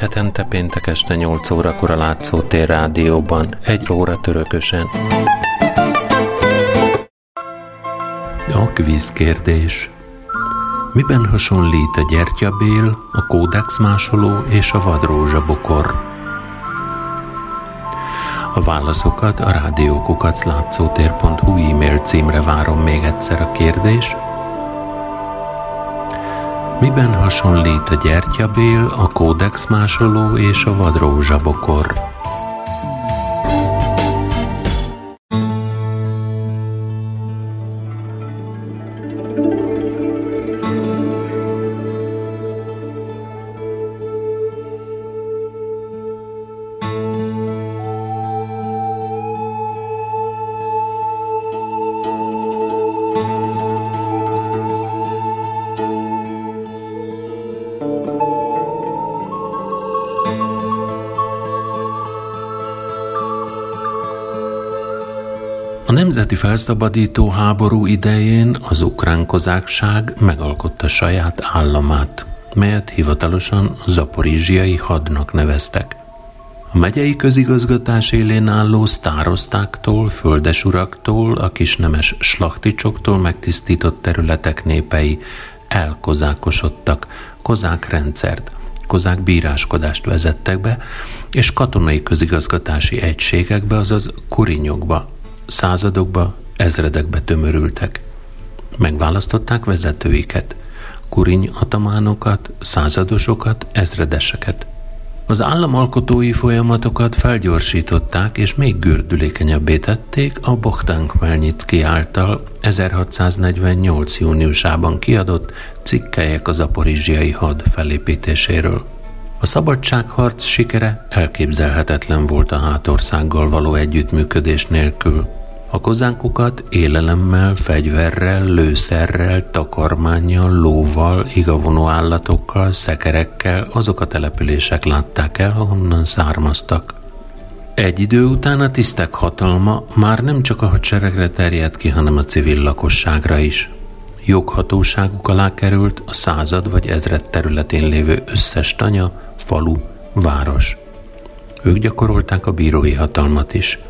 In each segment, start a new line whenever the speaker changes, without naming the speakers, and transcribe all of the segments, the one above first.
hetente péntek este 8 órakor a Látszótér Rádióban, egy óra törökösen. A kvíz kérdés. Miben hasonlít a gyertyabél, a kódex másoló és a vadrózsabokor? A válaszokat a rádiókukat látszótér.hu e-mail címre várom még egyszer a kérdés – Miben hasonlít a gyertyabél, a kódex másoló és a vadrózsabokor? Nemzeti felszabadító háború idején az ukrán kozákság megalkotta saját államát, melyet hivatalosan zaporizsiai hadnak neveztek. A megyei közigazgatás élén álló sztárosztáktól, földesuraktól, a kisnemes slachticsoktól megtisztított területek népei elkozákosodtak, kozák rendszert, kozák bíráskodást vezettek be, és katonai közigazgatási egységekbe, azaz kurinyokba, századokba, ezredekbe tömörültek. Megválasztották vezetőiket, kuriny atamánokat, századosokat, ezredeseket. Az államalkotói folyamatokat felgyorsították és még gördülékenyebbé tették a Bohtán Khmelnyicki által 1648. júniusában kiadott cikkelyek az aporizsiai had felépítéséről. A szabadságharc sikere elképzelhetetlen volt a hátországgal való együttműködés nélkül. A kozánkokat élelemmel, fegyverrel, lőszerrel, takarmányjal, lóval, igavonó állatokkal, szekerekkel azok a települések látták el, ahonnan származtak. Egy idő után a tisztek hatalma már nem csak a hadseregre terjedt ki, hanem a civil lakosságra is. Joghatóságuk alá került a század vagy ezred területén lévő összes tanya, falu, város. Ők gyakorolták a bírói hatalmat is –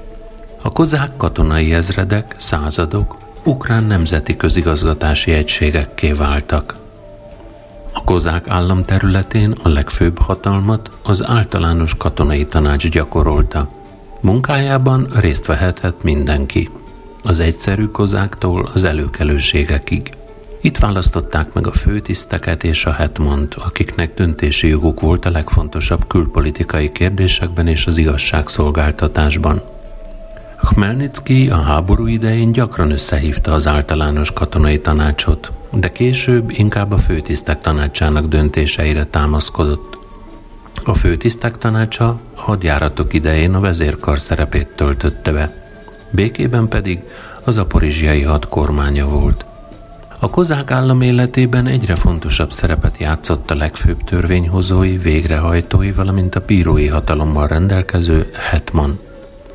a kozák katonai ezredek, századok, ukrán nemzeti közigazgatási egységekké váltak. A kozák állam területén a legfőbb hatalmat az általános katonai tanács gyakorolta. Munkájában részt vehetett mindenki, az egyszerű kozáktól az előkelőségekig. Itt választották meg a főtiszteket és a hetmont, akiknek döntési joguk volt a legfontosabb külpolitikai kérdésekben és az igazságszolgáltatásban. Khmelnycki a háború idején gyakran összehívta az általános katonai tanácsot, de később inkább a főtisztek tanácsának döntéseire támaszkodott. A főtisztek tanácsa a hadjáratok idején a vezérkar szerepét töltötte be, békében pedig az aporizsiai had kormánya volt. A kozák állam életében egyre fontosabb szerepet játszott a legfőbb törvényhozói, végrehajtói, valamint a bírói hatalommal rendelkező hetman –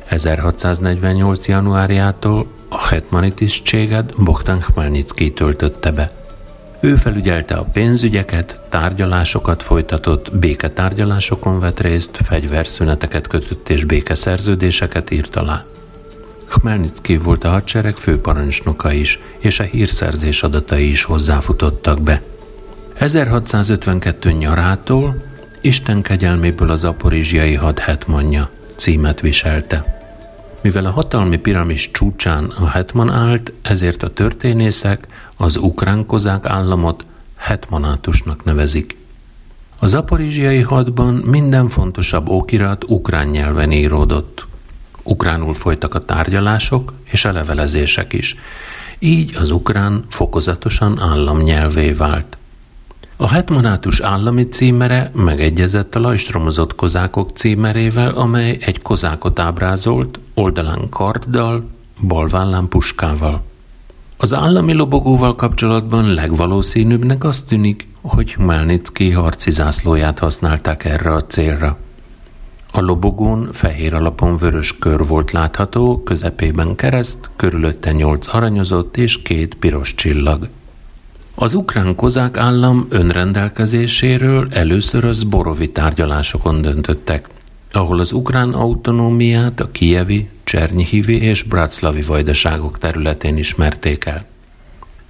1648. januárjától a hetmani tisztséget Bogdan Khmelnycki töltötte be. Ő felügyelte a pénzügyeket, tárgyalásokat folytatott, béketárgyalásokon vett részt, fegyverszüneteket kötött és békeszerződéseket írt alá. Khmelnycki volt a hadsereg főparancsnoka is, és a hírszerzés adatai is hozzáfutottak be. 1652 nyarától Isten kegyelméből az aporizsiai had hetmanja címet viselte. Mivel a hatalmi piramis csúcsán a hetman állt, ezért a történészek az ukrán kozák államot hetmanátusnak nevezik. A zaporizsiai hadban minden fontosabb okirat ukrán nyelven íródott. Ukránul folytak a tárgyalások és a levelezések is. Így az ukrán fokozatosan államnyelvé vált. A hetmanátus állami címere megegyezett a lajstromozott kozákok címerével, amely egy kozákot ábrázolt, oldalán karddal, bal vállán puskával. Az állami lobogóval kapcsolatban legvalószínűbbnek azt tűnik, hogy Hmelnicki harci zászlóját használták erre a célra. A lobogón fehér alapon vörös kör volt látható, közepében kereszt, körülötte nyolc aranyozott és két piros csillag. Az ukrán kozák állam önrendelkezéséről először a Zborovi tárgyalásokon döntöttek, ahol az ukrán autonómiát a kievi, Csernyihivi és Bratszlavi vajdaságok területén ismerték el.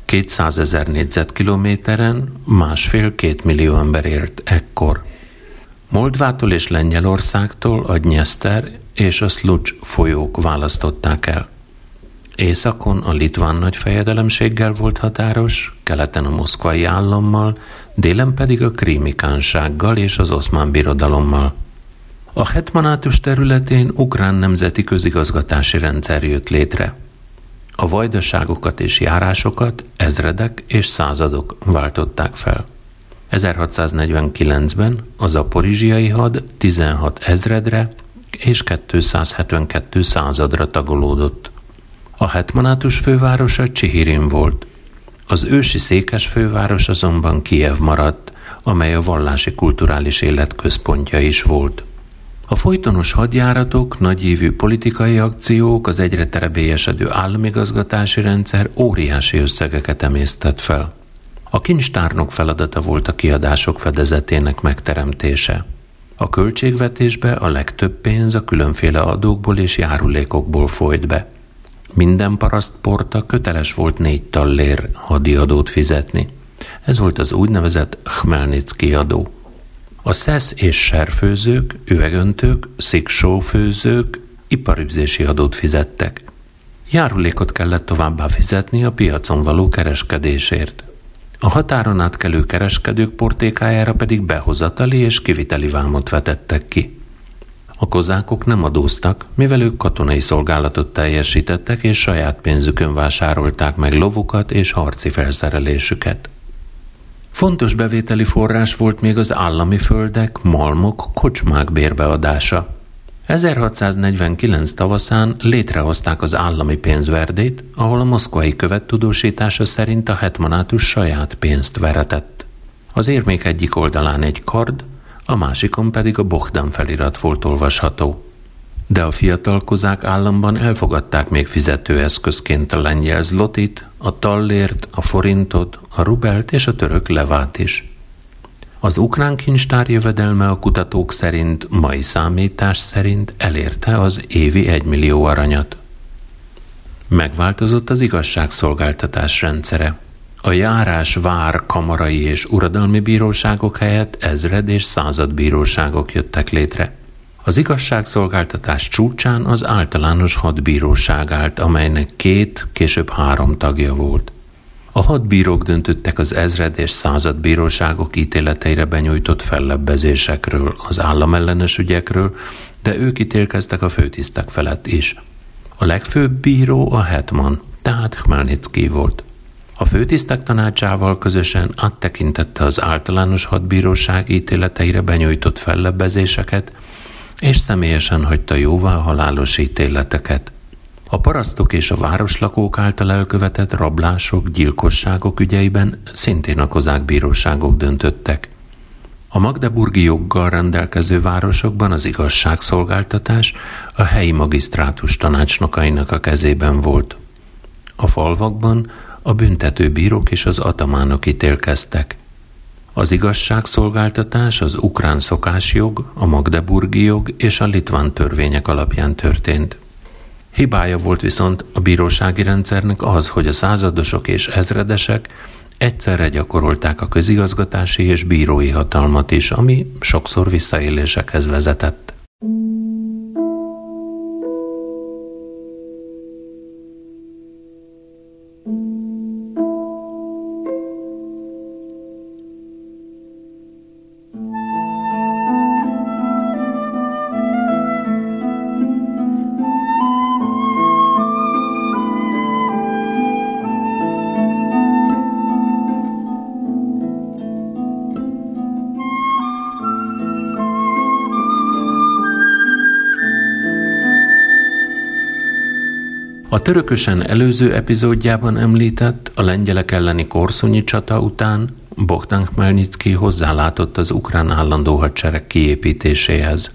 200 ezer négyzetkilométeren másfél-két millió ember élt ekkor. Moldvától és Lengyelországtól a Dnyeszter és a Slucs folyók választották el. Északon a litván nagyfejedelemséggel volt határos, keleten a moszkvai állammal, délen pedig a krími kánsággal és az oszmán birodalommal. A hetmanátus területén ukrán nemzeti közigazgatási rendszer jött létre. A vajdaságokat és járásokat ezredek és századok váltották fel. 1649-ben a zaporizsiai had 16 ezredre és 272 századra tagolódott. A hetmanátus fővárosa Csihirin volt. Az ősi székes főváros azonban Kiev maradt, amely a vallási kulturális élet központja is volt. A folytonos hadjáratok, nagyívű politikai akciók, az egyre terebélyesedő államigazgatási rendszer óriási összegeket emésztett fel. A kincstárnok feladata volt a kiadások fedezetének megteremtése. A költségvetésbe a legtöbb pénz a különféle adókból és járulékokból folyt be. Minden parasztporta köteles volt négy tallér hadiadót fizetni. Ez volt az úgynevezett Khmelnytsky adó. A szesz és serfőzők, üvegöntők, sziksófőzők iparüzési adót fizettek. Járulékot kellett továbbá fizetni a piacon való kereskedésért. A határon átkelő kereskedők portékájára pedig behozatali és kiviteli vámot vetettek ki. A kozákok nem adóztak, mivel ők katonai szolgálatot teljesítettek és saját pénzükön vásárolták meg lovukat és harci felszerelésüket. Fontos bevételi forrás volt még az állami földek, malmok, kocsmák bérbeadása. 1649 tavaszán létrehozták az állami pénzverdét, ahol a moszkvai követ tudósítása szerint a hetmanátus saját pénzt veretett. Az érmék egyik oldalán egy kard, a másikon pedig a Bohdan felirat volt olvasható. De a fiatal kozák államban elfogadták még fizetőeszközként a lengyel zlotit, a tallért, a forintot, a rubelt és a török levát is. Az ukrán kincstár jövedelme a kutatók szerint, mai számítás szerint elérte az évi egymillió aranyat. Megváltozott az igazságszolgáltatás rendszere. A járás, vár, kamarai és uradalmi bíróságok helyett ezred és század bíróságok jöttek létre. Az igazságszolgáltatás csúcsán az általános hadbíróság állt, amelynek két, később három tagja volt. A hadbírók döntöttek az ezred és század bíróságok ítéleteire benyújtott fellebbezésekről, az államellenes ügyekről, de ők ítélkeztek a főtisztek felett is. A legfőbb bíró a hetman, tehát Khmelnytsky volt. A főtisztek tanácsával közösen áttekintette az általános hadbíróság ítéleteire benyújtott fellebbezéseket, és személyesen hagyta jóvá halálos ítéleteket. A parasztok és a városlakók által elkövetett rablások, gyilkosságok ügyeiben szintén a kozák bíróságok döntöttek. A magdeburgi joggal rendelkező városokban az igazságszolgáltatás a helyi magisztrátus tanácsnokainak a kezében volt. A falvakban a büntető bírók és az atamánok ítélkeztek. Az igazságszolgáltatás az ukrán szokásjog, a magdeburgi jog és a litván törvények alapján történt. Hibája volt viszont a bírósági rendszernek az, hogy a századosok és ezredesek egyszerre gyakorolták a közigazgatási és bírói hatalmat is, ami sokszor visszaélésekhez vezetett. A törökösen előző epizódjában említett a lengyelek elleni korszonyi csata után Bogdan Khmelnytsky hozzálátott az ukrán állandó hadsereg kiépítéséhez.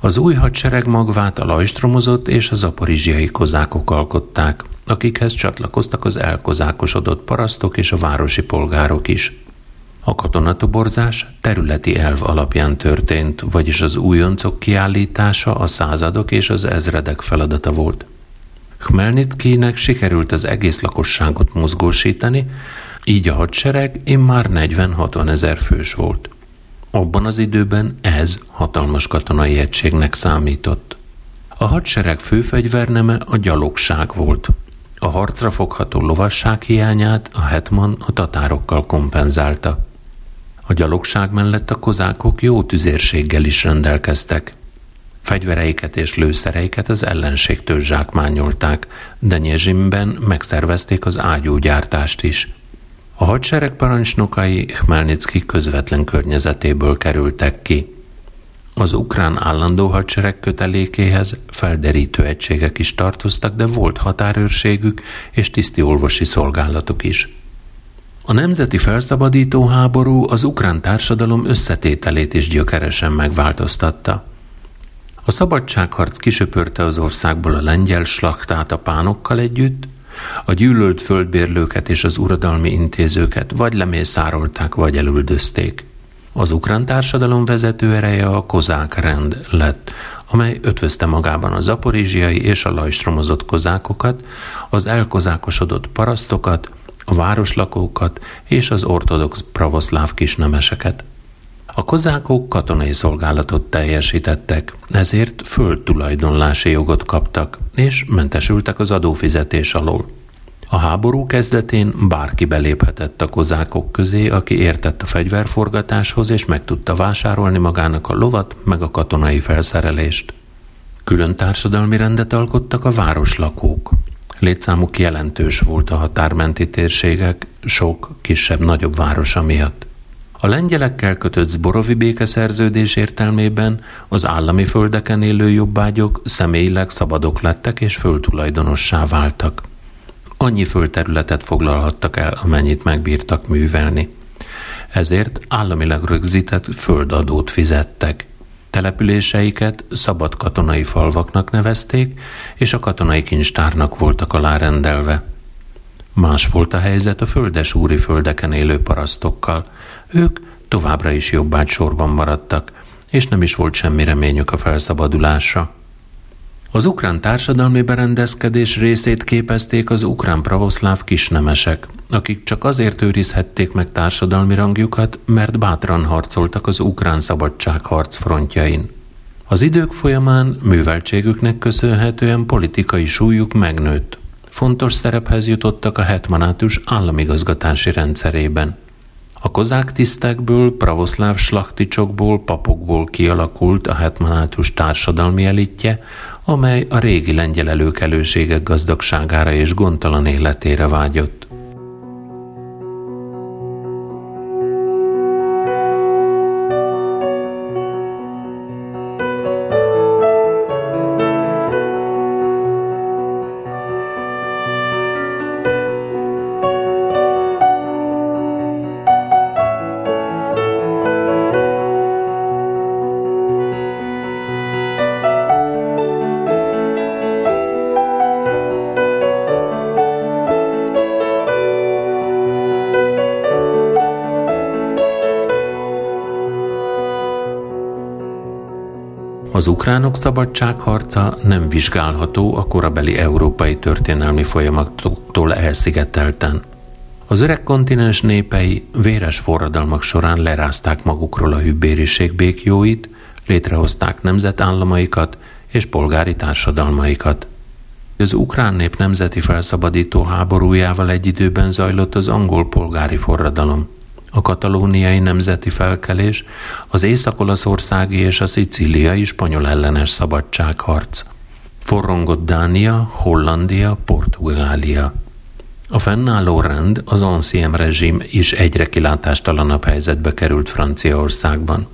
Az új hadsereg magvát a lajstromozott és a zaporizsiai kozákok alkották, akikhez csatlakoztak az elkozákosodott parasztok és a városi polgárok is. A katonatoborzás területi elv alapján történt, vagyis az újoncok kiállítása a századok és az ezredek feladata volt. Khmelnytskynek sikerült az egész lakosságot mozgósítani, így a hadsereg immár 40-60 ezer fős volt. Abban az időben ez hatalmas katonai egységnek számított. A hadsereg főfegyverneme a gyalogság volt. A harcra fogható lovasság hiányát a hetman a tatárokkal kompenzálta. A gyalogság mellett a kozákok jó tüzérséggel is rendelkeztek. Fegyvereiket és lőszereiket az ellenségtől zsákmányolták, de Nyezsimben megszervezték az ágyúgyártást is. A hadsereg parancsnokai Khmelnytsky közvetlen környezetéből kerültek ki. Az ukrán állandó hadsereg kötelékéhez felderítő egységek is tartoztak, de volt határőrségük és tiszti olvosi szolgálatuk is. A nemzeti felszabadító háború az ukrán társadalom összetételét is gyökeresen megváltoztatta. A szabadságharc kisöpörte az országból a lengyel slaktát a pánokkal együtt, a gyűlölt földbérlőket és az uradalmi intézőket vagy lemészárolták, vagy elüldözték. Az ukrán társadalom vezető ereje a kozák rend lett, amely ötvözte magában a zaporizsiai és a lajstromozott kozákokat, az elkozákosodott parasztokat, a városlakókat és az ortodox pravoszláv kisnemeseket. A kozákok katonai szolgálatot teljesítettek, ezért földtulajdonlási jogot kaptak, és mentesültek az adófizetés alól. A háború kezdetén bárki beléphetett a kozákok közé, aki értett a fegyverforgatáshoz, és meg tudta vásárolni magának a lovat, meg a katonai felszerelést. Külön társadalmi rendet alkottak a városlakók. Létszámuk jelentős volt a határmenti térségek sok kisebb-nagyobb városa miatt. A lengyelekkel kötött Zborovi békeszerződés értelmében az állami földeken élő jobbágyok személyileg szabadok lettek és földtulajdonossá váltak. Annyi földterületet foglalhattak el, amennyit megbírtak művelni. Ezért államilag rögzített földadót fizettek. Településeiket szabad katonai falvaknak nevezték, és a katonai kincstárnak voltak alárendelve. Más volt a helyzet a földes úri földeken élő parasztokkal. Ők továbbra is jobbágy sorban maradtak, és nem is volt semmi reményük a felszabadulásra. Az ukrán társadalmi berendezkedés részét képezték az ukrán pravoszláv kisnemesek, akik csak azért őrizhették meg társadalmi rangjukat, mert bátran harcoltak az ukrán szabadságharc frontjain. Az idők folyamán műveltségüknek köszönhetően politikai súlyuk megnőtt. Fontos szerephez jutottak a hetmanátus államigazgatási rendszerében. A kozák tisztekből, pravoszláv slakticsokból, papokból kialakult a hetmanátus társadalmi elitje, amely a régi lengyel előkelőségek gazdagságára és gondtalan életére vágyott. Az ukránok szabadságharca nem vizsgálható a korabeli európai történelmi folyamatoktól elszigetelten. Az öreg kontinens népei véres forradalmak során lerázták magukról a hübbériség békjóit, létrehozták nemzetállamaikat és polgári társadalmaikat. Az ukrán nép nemzeti felszabadító háborújával egy időben zajlott az angol polgári forradalom a katalóniai nemzeti felkelés, az észak-olaszországi és a szicíliai spanyol ellenes szabadságharc. Forrongott Dánia, Hollandia, Portugália. A fennálló rend, az ancien rezsim is egyre kilátástalanabb helyzetbe került Franciaországban.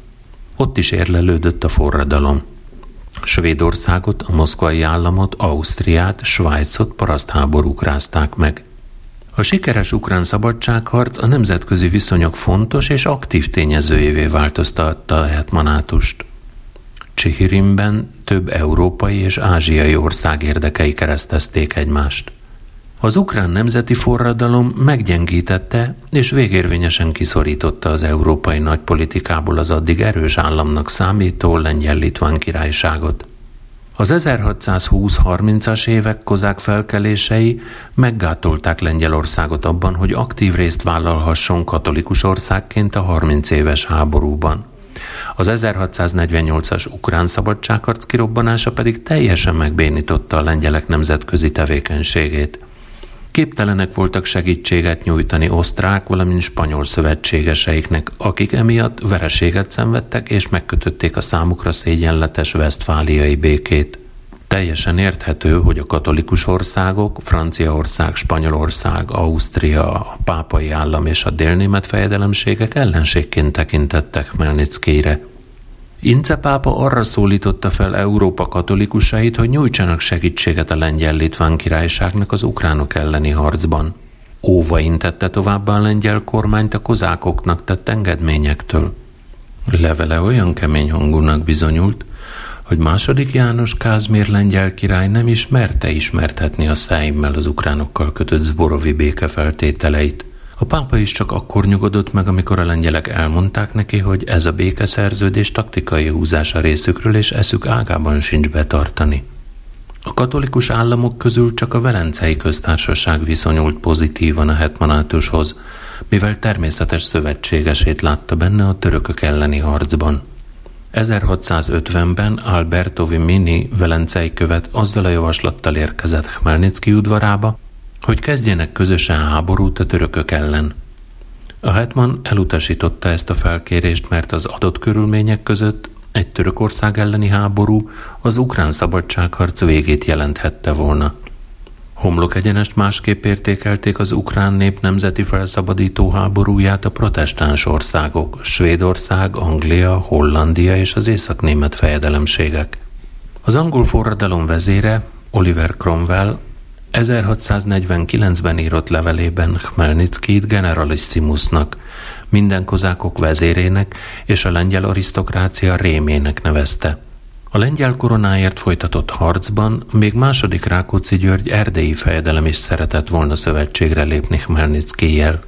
Ott is érlelődött a forradalom. Svédországot, a moszkvai államot, Ausztriát, Svájcot parasztháborúk rázták meg. A sikeres ukrán szabadságharc a nemzetközi viszonyok fontos és aktív tényezőjévé változtatta a hetmanátust. Csihirimben több európai és ázsiai ország érdekei keresztezték egymást. Az ukrán nemzeti forradalom meggyengítette és végérvényesen kiszorította az európai nagypolitikából az addig erős államnak számító lengyel-litván királyságot. Az 1620-30-as évek kozák felkelései meggátolták Lengyelországot abban, hogy aktív részt vállalhasson katolikus országként a 30 éves háborúban. Az 1648-as ukrán szabadságharc kirobbanása pedig teljesen megbénította a lengyelek nemzetközi tevékenységét. Képtelenek voltak segítséget nyújtani osztrák, valamint spanyol szövetségeseiknek, akik emiatt vereséget szenvedtek és megkötötték a számukra szégyenletes vesztfáliai békét. Teljesen érthető, hogy a katolikus országok, Franciaország, Spanyolország, Ausztria, a pápai állam és a délnémet fejedelemségek ellenségként tekintettek Melnickére. Ince pápa arra szólította fel Európa katolikusait, hogy nyújtsanak segítséget a lengyel-litván királyságnak az ukránok elleni harcban. Óva intette továbbá a lengyel kormányt a kozákoknak tett engedményektől. Levele olyan kemény hangúnak bizonyult, hogy második János Kázmér lengyel király nem ismerte ismertetni a száimmel az ukránokkal kötött Zborovi béke feltételeit. A pápa is csak akkor nyugodott meg, amikor a lengyelek elmondták neki, hogy ez a békeszerződés taktikai húzása részükről, és eszük ágában sincs betartani. A katolikus államok közül csak a Velencei köztársaság viszonyult pozitívan a hetmanátushoz, mivel természetes szövetségesét látta benne a törökök elleni harcban. 1650-ben Alberto Vimini velencei követ azzal a javaslattal érkezett Khmelnycki udvarába, hogy kezdjenek közösen háborút a törökök ellen. A hetman elutasította ezt a felkérést, mert az adott körülmények között egy Törökország elleni háború az ukrán szabadságharc végét jelenthette volna. Homlok egyenest másképp értékelték az ukrán nép nemzeti felszabadító háborúját a protestáns országok, Svédország, Anglia, Hollandia és az északnémet fejedelemségek. Az angol forradalom vezére, Oliver Cromwell 1649-ben írott levelében Khmelnyckit generalissimusnak, minden kozákok vezérének és a lengyel arisztokrácia rémének nevezte. A lengyel koronáért folytatott harcban még második Rákóczi György erdélyi fejedelem is szeretett volna szövetségre lépni Khmelnyckijel.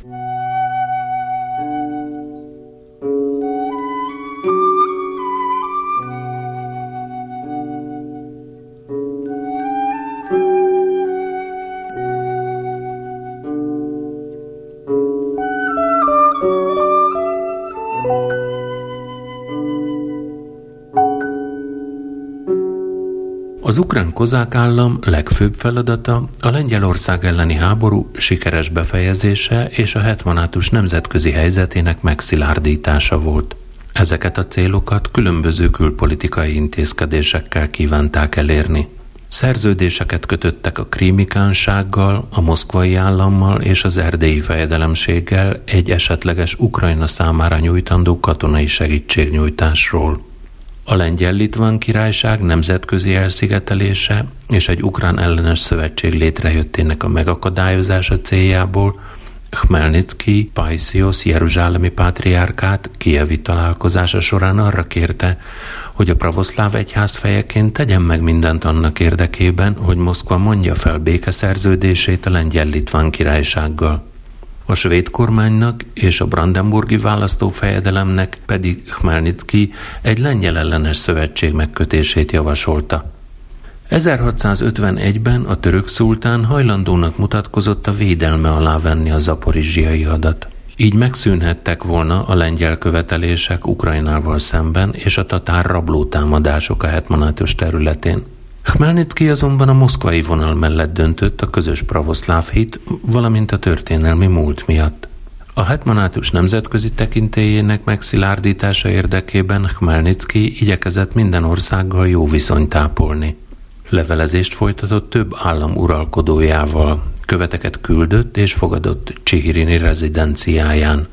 Az ukrán kozák állam legfőbb feladata a Lengyelország elleni háború sikeres befejezése és a hetmanátus nemzetközi helyzetének megszilárdítása volt. Ezeket a célokat különböző külpolitikai intézkedésekkel kívánták elérni. Szerződéseket kötöttek a krímikánsággal, a moszkvai állammal és az erdélyi fejedelemséggel egy esetleges Ukrajna számára nyújtandó katonai segítségnyújtásról. A lengyel-litván királyság nemzetközi elszigetelése és egy ukrán ellenes szövetség létrejöttének a megakadályozása céljából Khmelnycki Paisiosz jeruzsálemi pátriárkát Kievi találkozása során arra kérte, hogy a pravoszláv egyház fejeként tegyen meg mindent annak érdekében, hogy Moszkva mondja fel békeszerződését a lengyel-litván királysággal. A svéd kormánynak és a brandenburgi választófejedelemnek pedig Khmelnycki egy lengyel ellenes szövetség megkötését javasolta. 1651-ben a török szultán hajlandónak mutatkozott a védelme alá venni a zaporizsiai hadat. Így megszűnhettek volna a lengyel követelések Ukrajnával szemben és a tatár rablótámadások a hetmanátos területén. Khmelnycki azonban a moszkvai vonal mellett döntött a közös pravoszláv hit, valamint a történelmi múlt miatt. A hetmanátus nemzetközi tekintélyének megszilárdítása érdekében Khmelnycki igyekezett minden országgal jó viszonyt tápolni. Levelezést folytatott több állam uralkodójával, követeket küldött és fogadott Csihirini rezidenciáján.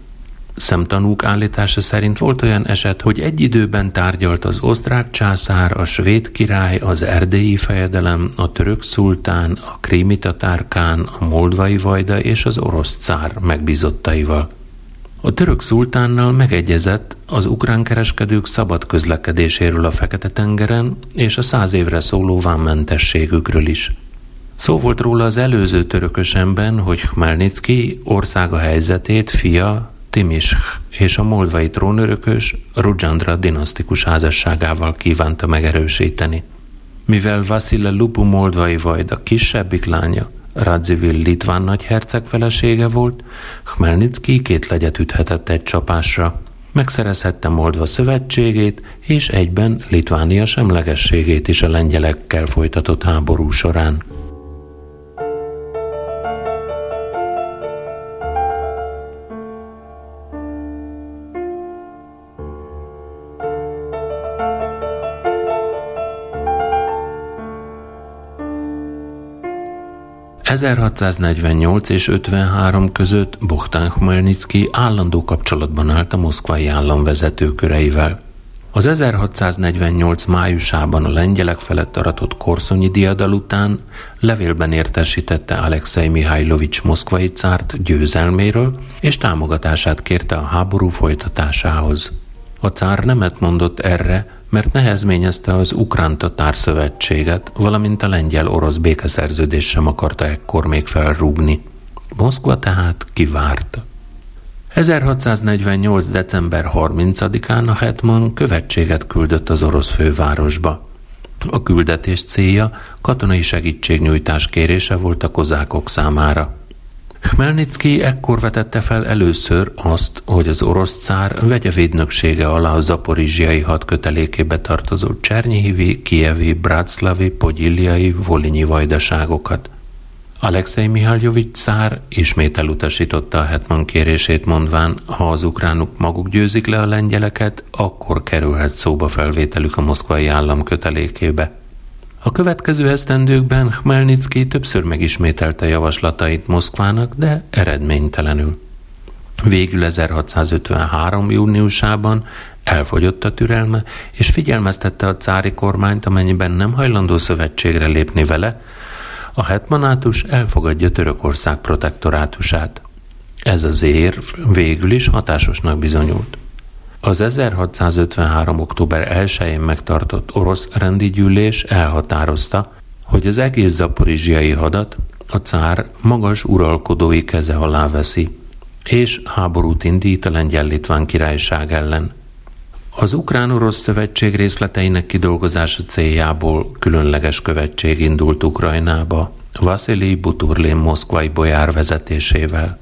Szemtanúk állítása szerint volt olyan eset, hogy egy időben tárgyalt az osztrák császár, a svéd király, az erdélyi fejedelem, a török szultán, a krími tatárkán, a moldvai vajda és az orosz cár megbízottaival. A török szultánnal megegyezett az ukrán kereskedők szabad közlekedéséről a Fekete-tengeren és a száz évre szóló vámmentességükről is. Szó volt róla az előző törökösemben, hogy Khmelnytsky országa helyzetét fia Timish és a moldvai trónörökös Rujandra dinasztikus házasságával kívánta megerősíteni. Mivel Vasile Lupu moldvai vajda kisebbik lánya, Radzivil litván nagyherceg felesége volt, Khmelnytsky két legyet üthetett egy csapásra. Megszerezhette Moldva szövetségét, és egyben Litvánia semlegességét is a lengyelekkel folytatott háború során. 1648 és 53 között Bogdan Khmelnytsky állandó kapcsolatban állt a moszkvai állam vezetőköreivel. Az 1648 májusában a lengyelek felett aratott korszonyi diadal után levélben értesítette Alexei Mihajlovics moszkvai cárt győzelméről, és támogatását kérte a háború folytatásához. A cár nemet mondott erre, mert nehezményezte az Ukrán Tatár Szövetséget, valamint a lengyel-orosz békeszerződés sem akarta ekkor még felrúgni. Moszkva tehát kivárt. 1648. december 30-án a Hetman követséget küldött az orosz fővárosba. A küldetés célja katonai segítségnyújtás kérése volt a kozákok számára. Khmelnytsky ekkor vetette fel először azt, hogy az orosz cár vegye védnöksége alá a zaporizsiai hadkötelékébe tartozó Csernyihivi, Kievi, Bratslavi, Pogyiliai, Volinyi vajdaságokat. Alexei Mihályovics cár ismét elutasította a hetman kérését mondván, ha az ukránok maguk győzik le a lengyeleket, akkor kerülhet szóba felvételük a moszkvai állam kötelékébe. A következő esztendőkben Khmelnytsky többször megismételte javaslatait Moszkvának, de eredménytelenül. Végül 1653. júniusában elfogyott a türelme, és figyelmeztette a cári kormányt, amennyiben nem hajlandó szövetségre lépni vele, a hetmanátus elfogadja Törökország protektorátusát. Ez az érv végül is hatásosnak bizonyult. Az 1653. október 1-én megtartott orosz rendi gyűlés elhatározta, hogy az egész zaporizsiai hadat a cár magas uralkodói keze alá veszi, és háborút indít a lengyel-litván királyság ellen. Az Ukrán-Orosz Szövetség részleteinek kidolgozása céljából különleges követség indult Ukrajnába, Vasili Buturlin moszkvai bolyár vezetésével.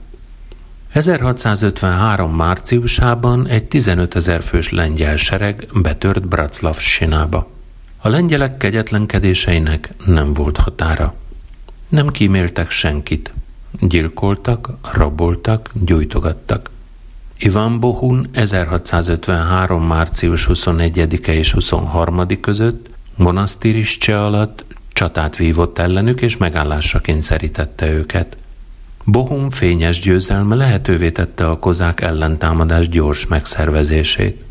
1653. márciusában egy 15 ezer fős lengyel sereg betört Braclav sinába. A lengyelek kegyetlenkedéseinek nem volt határa. Nem kíméltek senkit. Gyilkoltak, raboltak, gyújtogattak. Ivan Bohun 1653. március 21-e és 23 között Monasztiriscse alatt csatát vívott ellenük és megállásra kényszerítette őket – Bohum fényes győzelme lehetővé tette a kozák ellentámadás gyors megszervezését.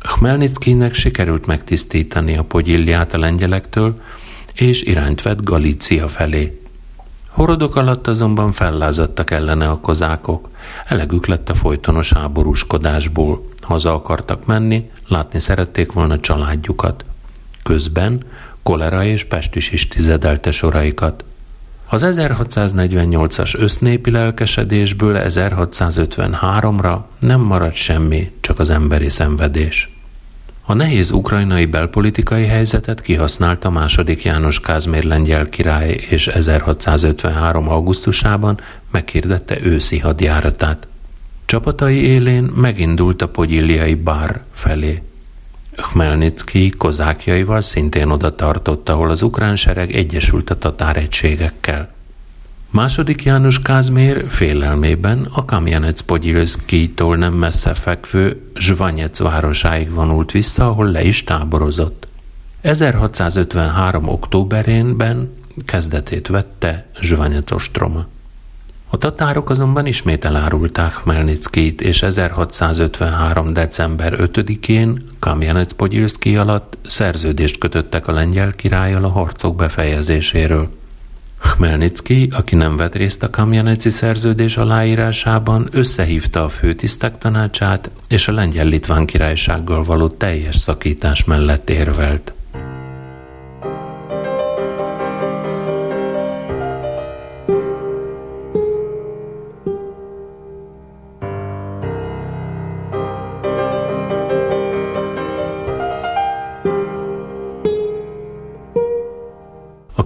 Khmelnytskynek sikerült megtisztítani a Pogyilliát a lengyelektől, és irányt vett Galícia felé. Horodok alatt azonban fellázadtak ellene a kozákok, elegük lett a folytonos háborúskodásból, haza akartak menni, látni szerették volna családjukat. Közben kolera és pestis is tizedelte soraikat. Az 1648-as össznépi lelkesedésből 1653-ra nem maradt semmi, csak az emberi szenvedés. A nehéz ukrajnai belpolitikai helyzetet kihasználta második János Kázmér lengyel király, és 1653. augusztusában meghirdette őszi hadjáratát. Csapatai élén megindult a pogyilliai bár felé. Khmelnytsky kozákjaival szintén oda tartott, ahol az ukrán sereg egyesült a tatár. Második János Kázmér félelmében a Kamjanec Pogyilszkijtól nem messze fekvő Zsvanyec városáig vonult vissza, ahol le is táborozott. 1653. októberénben kezdetét vette Zsvanyec ostroma. A tatárok azonban ismét elárulták Hmelnickit, és 1653. december 5-én Kamjanec-Pogyilszki alatt szerződést kötöttek a lengyel királlyal a harcok befejezéséről. Hmelnicki, aki nem vett részt a Kamjaneci szerződés aláírásában, összehívta a főtisztek tanácsát, és a lengyel-litván királysággal való teljes szakítás mellett érvelt.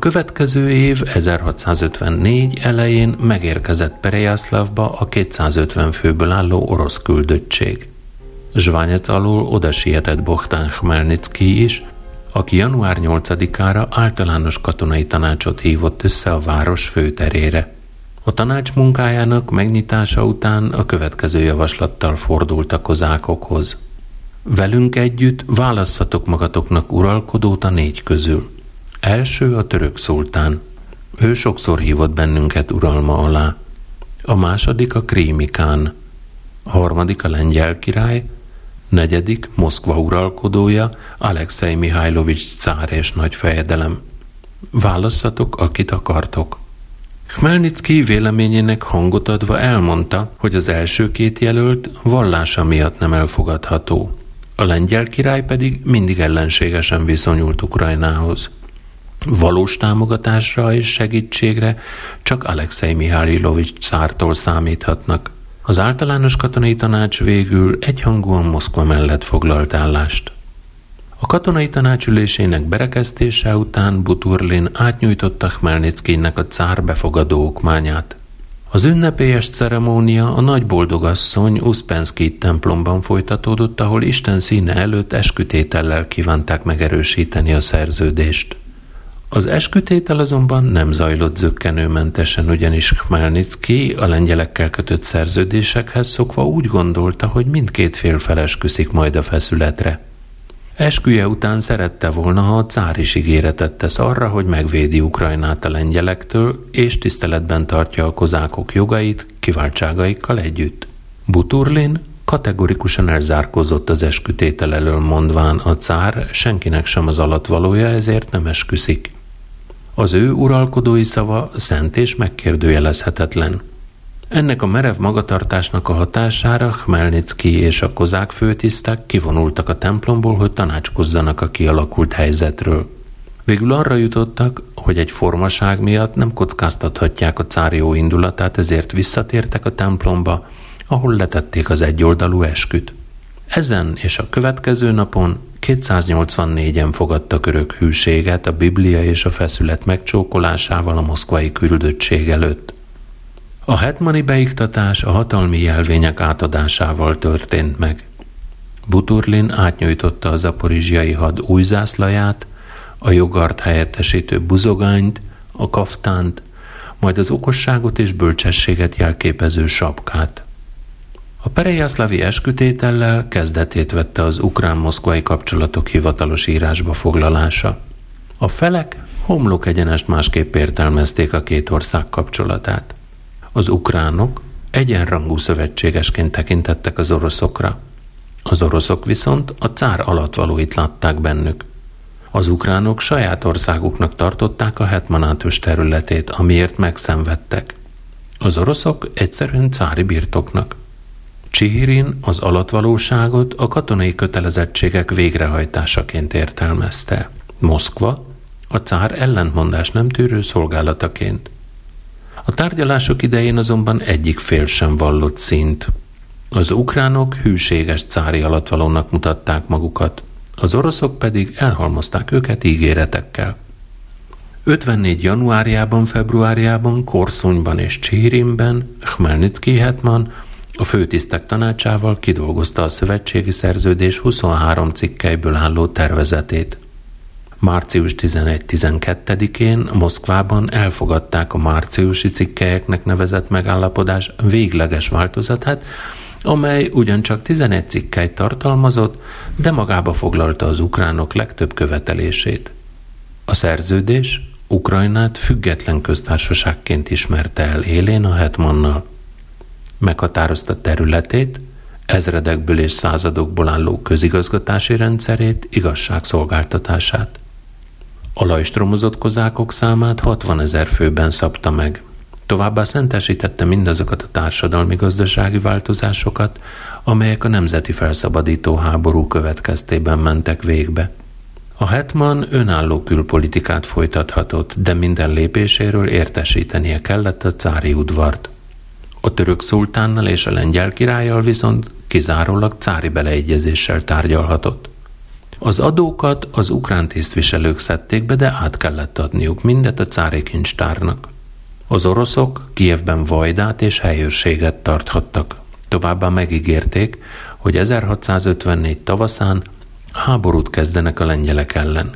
Következő év 1654 elején megérkezett Perejászlavba a 250 főből álló orosz küldöttség. Zsványec alól oda sietett Bohtán Khmelnicki is, aki január 8-ára általános katonai tanácsot hívott össze a város főterére. A tanács munkájának megnyitása után a következő javaslattal fordult a kozákokhoz. Velünk együtt válasszatok magatoknak uralkodót a négy közül. Első a török szultán. Ő sokszor hívott bennünket uralma alá. A második a krímikán. A harmadik a lengyel király, negyedik Moszkva uralkodója, Alexei Mihajlovics cár és nagy fejedelem. Válasszatok, akit akartok. Khmelnicki véleményének hangot adva elmondta, hogy az első két jelölt vallása miatt nem elfogadható. A lengyel király pedig mindig ellenségesen viszonyult Ukrajnához. Valós támogatásra és segítségre csak Alexei Mihálylovics cártól számíthatnak. Az általános katonai tanács végül egyhangúan Moszkva mellett foglalt állást. A katonai tanácsülésének berekeztése után Buturlin átnyújtotta Khmelnickinek a cár befogadó okmányát. Az ünnepélyes ceremónia a nagy boldogasszony Uspensky templomban folytatódott, ahol Isten színe előtt eskütétellel kívánták megerősíteni a szerződést. Az eskütétel azonban nem zajlott zöggenőmentesen, ugyanis Khmelnicki a lengyelekkel kötött szerződésekhez szokva úgy gondolta, hogy mindkét fél felesküszik majd a feszületre. Esküje után szerette volna, ha a cár is ígéretet tesz arra, hogy megvédi Ukrajnát a lengyelektől, és tiszteletben tartja a kozákok jogait kiváltságaikkal együtt. Buturlin kategorikusan elzárkózott az eskütétel elől mondván a cár senkinek sem az alatvalója, ezért nem esküszik. Az ő uralkodói szava szent és megkérdőjelezhetetlen. Ennek a merev magatartásnak a hatására Khmelnicki és a kozák főtisztek kivonultak a templomból, hogy tanácskozzanak a kialakult helyzetről. Végül arra jutottak, hogy egy formaság miatt nem kockáztathatják a cár jó indulatát, ezért visszatértek a templomba, ahol letették az egyoldalú esküt. Ezen és a következő napon 284-en fogadtak örök hűséget a Biblia és a feszület megcsókolásával a moszkvai küldöttség előtt. A hetmani beiktatás a hatalmi jelvények átadásával történt meg. Buturlin átnyújtotta a zaporizsiai had új zászlaját, a jogart helyettesítő buzogányt, a kaftánt, majd az okosságot és bölcsességet jelképező sapkát. A Perejaszlavi eskütétellel kezdetét vette az ukrán-moszkvai kapcsolatok hivatalos írásba foglalása. A felek homlok egyenest másképp értelmezték a két ország kapcsolatát. Az ukránok egyenrangú szövetségesként tekintettek az oroszokra. Az oroszok viszont a cár alatvalóit látták bennük. Az ukránok saját országuknak tartották a hetmanátus területét, amiért megszenvedtek. Az oroszok egyszerűen cári birtoknak. Csihirin az alatvalóságot a katonai kötelezettségek végrehajtásaként értelmezte. Moszkva a cár ellentmondás nem tűrő szolgálataként. A tárgyalások idején azonban egyik fél sem vallott szint. Az ukránok hűséges cári alatvalónak mutatták magukat, az oroszok pedig elhalmozták őket ígéretekkel. 54. januárjában, februárjában, Korszonyban és Csihirinben Khmelnytsky hetman a főtisztek tanácsával kidolgozta a szövetségi szerződés 23 cikkeiből álló tervezetét. Március 11-12-én Moszkvában elfogadták a márciusi cikkelyeknek nevezett megállapodás végleges változatát, amely ugyancsak 11 cikkely tartalmazott, de magába foglalta az ukránok legtöbb követelését. A szerződés Ukrajnát független köztársaságként ismerte el élén a hetmannal. Meghatározta területét, ezredekből és századokból álló közigazgatási rendszerét, igazságszolgáltatását. A lajstromozott kozákok számát 60 ezer főben szabta meg. Továbbá szentesítette mindazokat a társadalmi-gazdasági változásokat, amelyek a nemzeti felszabadító háború következtében mentek végbe. A hetman önálló külpolitikát folytathatott, de minden lépéséről értesítenie kellett a cári udvart. A török szultánnal és a lengyel királlyal viszont kizárólag cári beleegyezéssel tárgyalhatott. Az adókat az ukrán tisztviselők szedték be, de át kellett adniuk mindet a cári kincstárnak. Az oroszok Kievben vajdát és helyőrséget tarthattak. Továbbá megígérték, hogy 1654 tavaszán háborút kezdenek a lengyelek ellen.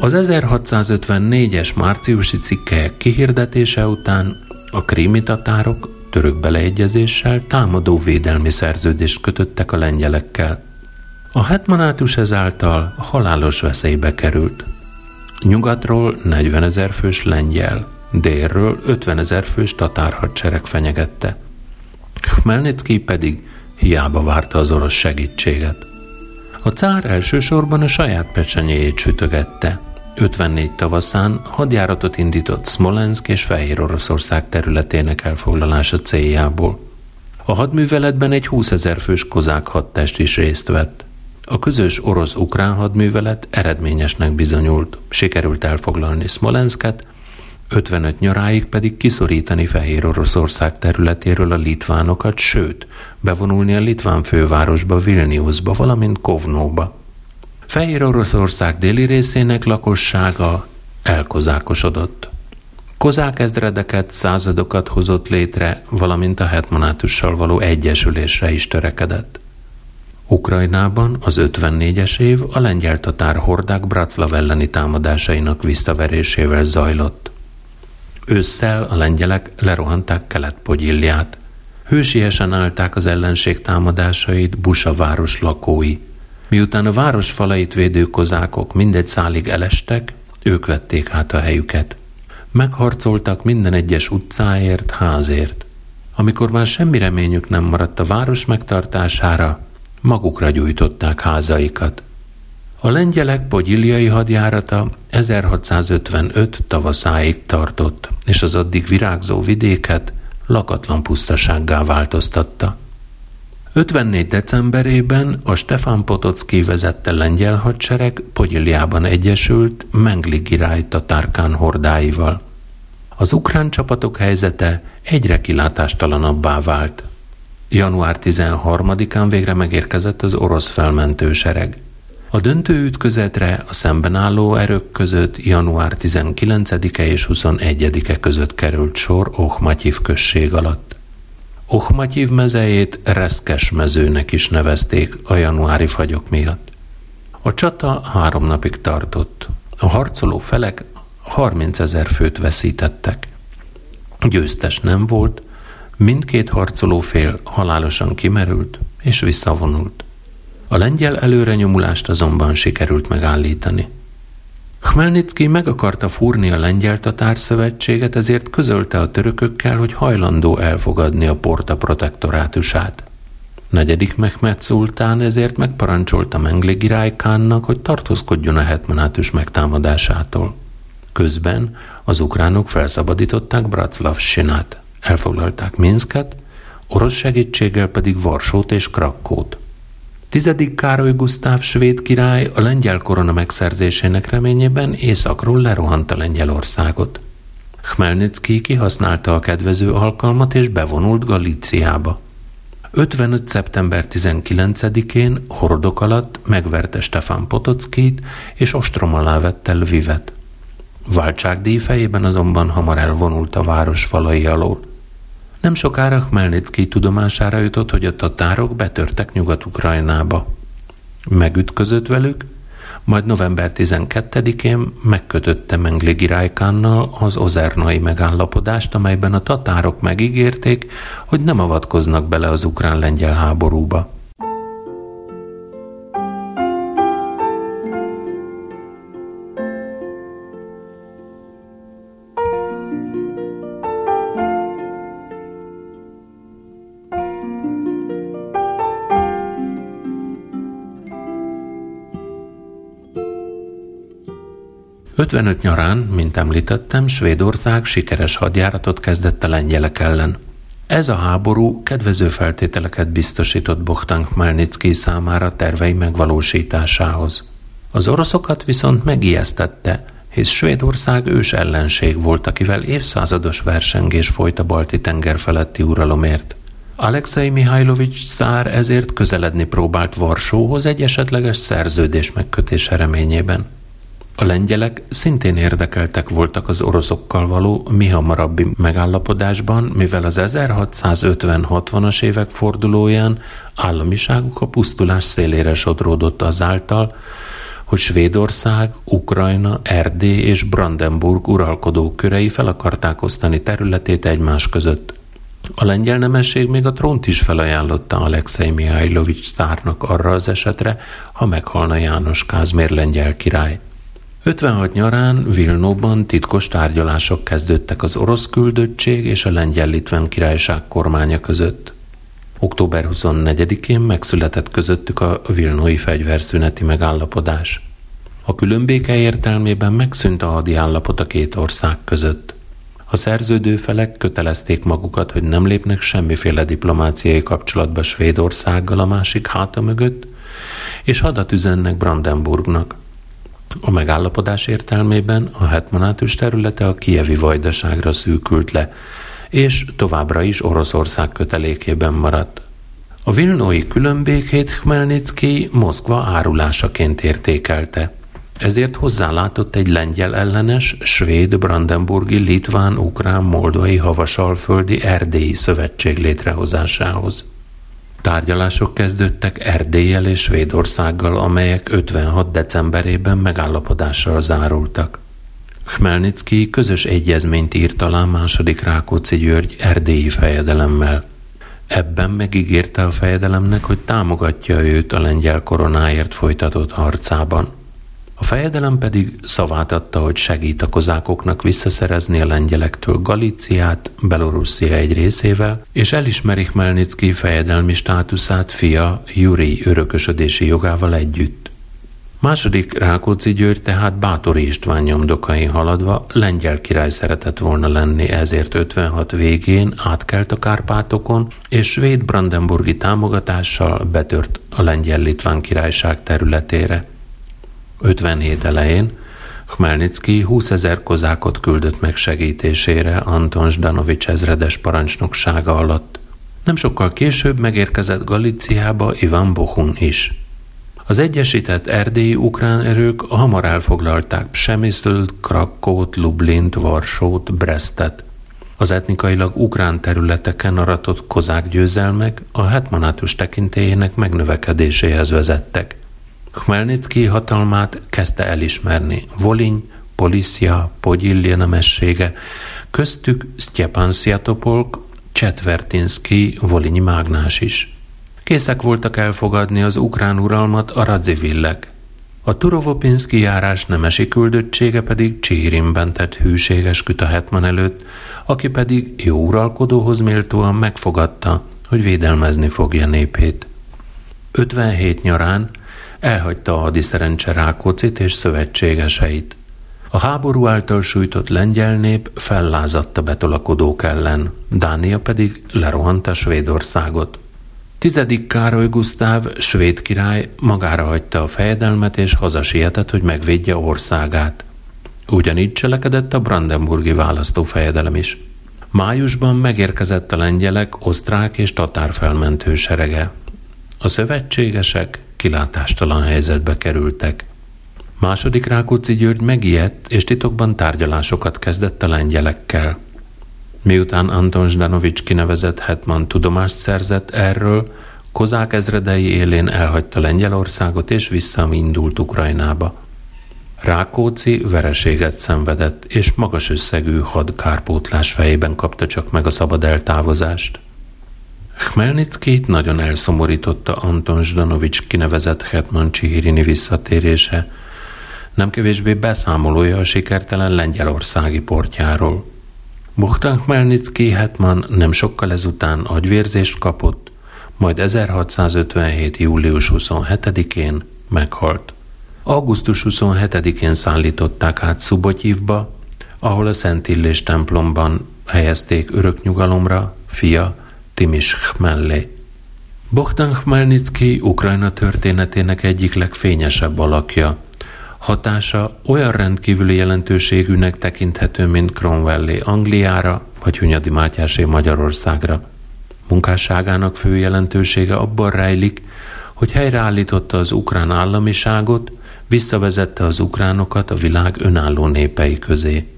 Az 1654-es márciusi cikkelyek kihirdetése után a krími tatárok török beleegyezéssel támadó védelmi szerződést kötöttek a lengyelekkel. A hetmanátus ezáltal halálos veszélybe került. Nyugatról 40 ezer fős lengyel, délről 50 ezer fős tatár hadsereg fenyegette. Khmelnycki pedig hiába várta az orosz segítséget. A cár elsősorban a saját pecsenyéjét sütögette. 54 tavaszán hadjáratot indított Smolensk és Fehér Oroszország területének elfoglalása céljából. A hadműveletben egy 20 ezer fős kozák hadtest is részt vett. A közös orosz-ukrán hadművelet eredményesnek bizonyult, sikerült elfoglalni Smolensket, 55 nyaráig pedig kiszorítani Fehér Oroszország területéről a litvánokat, sőt, bevonulni a litván fővárosba, Vilniusba, valamint Kovnóba. Fehér Oroszország déli részének lakossága elkozákosodott. Kozák ezredeket, századokat hozott létre, valamint a hetmanátussal való egyesülésre is törekedett. Ukrajnában az 54-es év a lengyel tatár hordák Braclav elleni támadásainak visszaverésével zajlott. Ősszel a lengyelek lerohanták Kelet-Pogyilliát. Hősiesen állták az ellenség támadásait Busa város lakói. Miután a város falait védő kozákok mindegy szálig elestek, ők vették át a helyüket. Megharcoltak minden egyes utcáért, házért. Amikor már semmi reményük nem maradt a város megtartására, magukra gyújtották házaikat. A lengyelek pogyiliai hadjárata 1655 tavaszáig tartott, és az addig virágzó vidéket lakatlan pusztasággá változtatta. 54. decemberében a Stefan Potocki vezette lengyel hadsereg Pogyiliában egyesült Mengli király tatárkán hordáival. Az ukrán csapatok helyzete egyre kilátástalanabbá vált. Január 13-án végre megérkezett az orosz felmentő sereg. A döntő ütközetre a szemben álló erők között január 19-e és 21-e között került sor Ohmatyiv község alatt. Ohmatyiv mezejét Reszkes mezőnek is nevezték a januári fagyok miatt. A csata három napig tartott. A harcoló felek 30 ezer főt veszítettek. Győztes nem volt, mindkét harcoló fél halálosan kimerült és visszavonult. A lengyel előrenyomulást azonban sikerült megállítani. Khmelnycki meg akarta fúrni a lengyel tatár szövetséget, ezért közölte a törökökkel, hogy hajlandó elfogadni a porta protektorátusát. Negyedik Mehmet szultán ezért megparancsolta Mengli király hogy tartózkodjon a hetmanátus megtámadásától. Közben az ukránok felszabadították Braclav Sinát, elfoglalták Minsket, orosz segítséggel pedig Varsót és Krakkót. Tizedik Károly Gusztáv svéd király a lengyel korona megszerzésének reményében északról lerohanta Lengyelországot. Khmelnycki kihasználta a kedvező alkalmat és bevonult Galíciába. 55. szeptember 19-én hordok alatt megverte Stefan Potockit és ostrom alá vette Lvivet. Váltságdíj fejében azonban hamar elvonult a város falai alól. Nem sokára Khmelnycki tudomására jutott, hogy a tatárok betörtek Nyugat-Ukrajnába. Megütközött velük, majd november 12-én megkötötte Mengli Girájkánnal az ozernai megállapodást, amelyben a tatárok megígérték, hogy nem avatkoznak bele az ukrán-lengyel háborúba. 55 nyarán, mint említettem, Svédország sikeres hadjáratot kezdett a lengyelek ellen. Ez a háború kedvező feltételeket biztosított Bohdan Khmelnytsky számára tervei megvalósításához. Az oroszokat viszont megijesztette, hisz Svédország ős ellenség volt, akivel évszázados versengés folyt a balti tenger feletti uralomért. Alexei Mihajlovics szár ezért közeledni próbált Varsóhoz egy esetleges szerződés megkötése reményében. A lengyelek szintén érdekeltek voltak az oroszokkal való mi hamarabbi megállapodásban, mivel az 1650-60-as évek fordulóján államiságuk a pusztulás szélére sodródott azáltal, hogy Svédország, Ukrajna, Erdély és Brandenburg uralkodó körei fel akarták osztani területét egymás között. A lengyel nemesség még a trónt is felajánlotta Alexei Mihajlovics szárnak arra az esetre, ha meghalna János Kázmér lengyel király. 56 nyarán Vilnóban titkos tárgyalások kezdődtek az orosz küldöttség és a lengyel-litven királyság kormánya között. Október 24-én megszületett közöttük a vilnói fegyverszüneti megállapodás. A különbéke értelmében megszűnt a hadi állapot a két ország között. A szerződő felek kötelezték magukat, hogy nem lépnek semmiféle diplomáciai kapcsolatba Svédországgal a másik háta mögött, és hadat üzennek Brandenburgnak – a megállapodás értelmében a hetmanátus területe a kievi vajdaságra szűkült le, és továbbra is Oroszország kötelékében maradt. A vilnói különbékét Khmelnytsky Moszkva árulásaként értékelte. Ezért hozzálátott egy lengyel ellenes, svéd, brandenburgi, litván, ukrán, moldvai, havasalföldi, erdélyi szövetség létrehozásához. Tárgyalások kezdődtek Erdélyel és Svédországgal, amelyek 56. decemberében megállapodással zárultak. Khmelnytsky közös egyezményt írt alá második Rákóczi György erdélyi fejedelemmel. Ebben megígérte a fejedelemnek, hogy támogatja őt a lengyel koronáért folytatott harcában. A fejedelem pedig szavát adta, hogy segít a kozákoknak visszaszerezni a lengyelektől Galíciát, Belorusszia egy részével, és elismeri Khmelnytsky fejedelmi státuszát fia Juri örökösödési jogával együtt. Második Rákóczi György tehát Bátori István nyomdokain haladva lengyel király szeretett volna lenni, ezért 56 végén átkelt a Kárpátokon, és svéd-brandenburgi támogatással betört a lengyel-litván királyság területére. 57 elején Khmelnytsky 20 ezer kozákot küldött meg segítésére Anton Zdanovics ezredes parancsnoksága alatt. Nem sokkal később megérkezett Galíciába Ivan Bohun is. Az egyesített erdélyi ukrán erők hamar elfoglalták Psemiszlt, Krakót, Lublint, Varsót, Brestet. Az etnikailag ukrán területeken aratott kozák győzelmek a hetmanátus tekintélyének megnövekedéséhez vezettek – Khmelnytsky hatalmát kezdte elismerni. Voliny, Policia, Pogyillia nemessége, köztük Stjepan Sziatopolk, Csetvertinsky, Volinyi mágnás is. Készek voltak elfogadni az ukrán uralmat a radzivillek. A Turovopinszki járás nemesi küldöttsége pedig Csírimben tett hűséges küt a hetman előtt, aki pedig jó uralkodóhoz méltóan megfogadta, hogy védelmezni fogja népét. 57 nyarán elhagyta a hadiszerencse Rákócit és szövetségeseit. A háború által sújtott lengyel nép fellázadt a betolakodók ellen, Dánia pedig lerohanta Svédországot. Tizedik Károly Gusztáv, svéd király magára hagyta a fejedelmet és hazasietett, hogy megvédje országát. Ugyanígy cselekedett a Brandenburgi választófejedelem is. Májusban megérkezett a lengyelek, osztrák és tatár felmentő serege. A szövetségesek kilátástalan helyzetbe kerültek. Második Rákóczi György megijedt, és titokban tárgyalásokat kezdett a lengyelekkel. Miután Anton Zdanovics kinevezett Hetman tudomást szerzett erről, kozák ezredei élén elhagyta Lengyelországot és visszaindult Ukrajnába. Rákóczi vereséget szenvedett, és magas összegű had kárpótlás fejében kapta csak meg a szabad eltávozást. Khmelnickit nagyon elszomorította Anton Zdanovics kinevezett Hetman Csihirini visszatérése, nem kevésbé beszámolója a sikertelen lengyelországi portjáról. Bogdan Khmelnicki Hetman nem sokkal ezután agyvérzést kapott, majd 1657. július 27-én meghalt. Augusztus 27-én szállították át Szubotyivba, ahol a Szent Illés templomban helyezték örök nyugalomra fia Timis mellé. Bogdan Khmelnytsky Ukrajna történetének egyik legfényesebb alakja. Hatása olyan rendkívüli jelentőségűnek tekinthető, mint Cromwellé Angliára, vagy Hunyadi Mátyásé Magyarországra. Munkásságának fő jelentősége abban rejlik, hogy helyreállította az ukrán államiságot, visszavezette az ukránokat a világ önálló népei közé.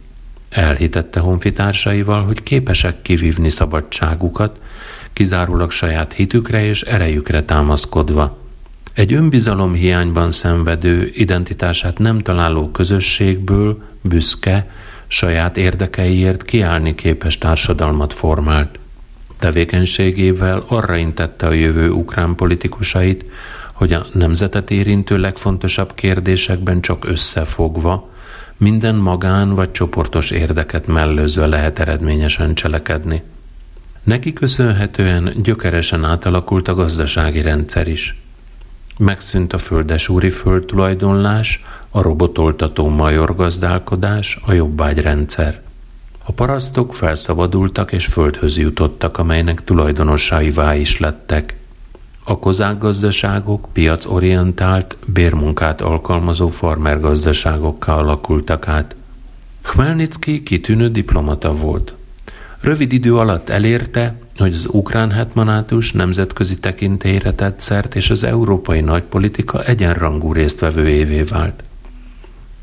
Elhitette honfitársaival, hogy képesek kivívni szabadságukat, kizárólag saját hitükre és erejükre támaszkodva. Egy önbizalom hiányban szenvedő, identitását nem találó közösségből büszke, saját érdekeiért kiállni képes társadalmat formált. Tevékenységével arra intette a jövő ukrán politikusait, hogy a nemzetet érintő legfontosabb kérdésekben csak összefogva, minden magán vagy csoportos érdeket mellőzve lehet eredményesen cselekedni. Neki köszönhetően gyökeresen átalakult a gazdasági rendszer is. Megszűnt a földesúri földtulajdonlás, a robotoltató major gazdálkodás, a jobbágyrendszer. A parasztok felszabadultak és földhöz jutottak, amelynek tulajdonosaivá is lettek. A kozák gazdaságok piacorientált, bérmunkát alkalmazó farmergazdaságokká alakultak át. Khmelnytsky kitűnő diplomata volt. Rövid idő alatt elérte, hogy az ukrán hetmanátus nemzetközi tekintélyre tett szert, és az európai nagypolitika egyenrangú résztvevőjévé vált.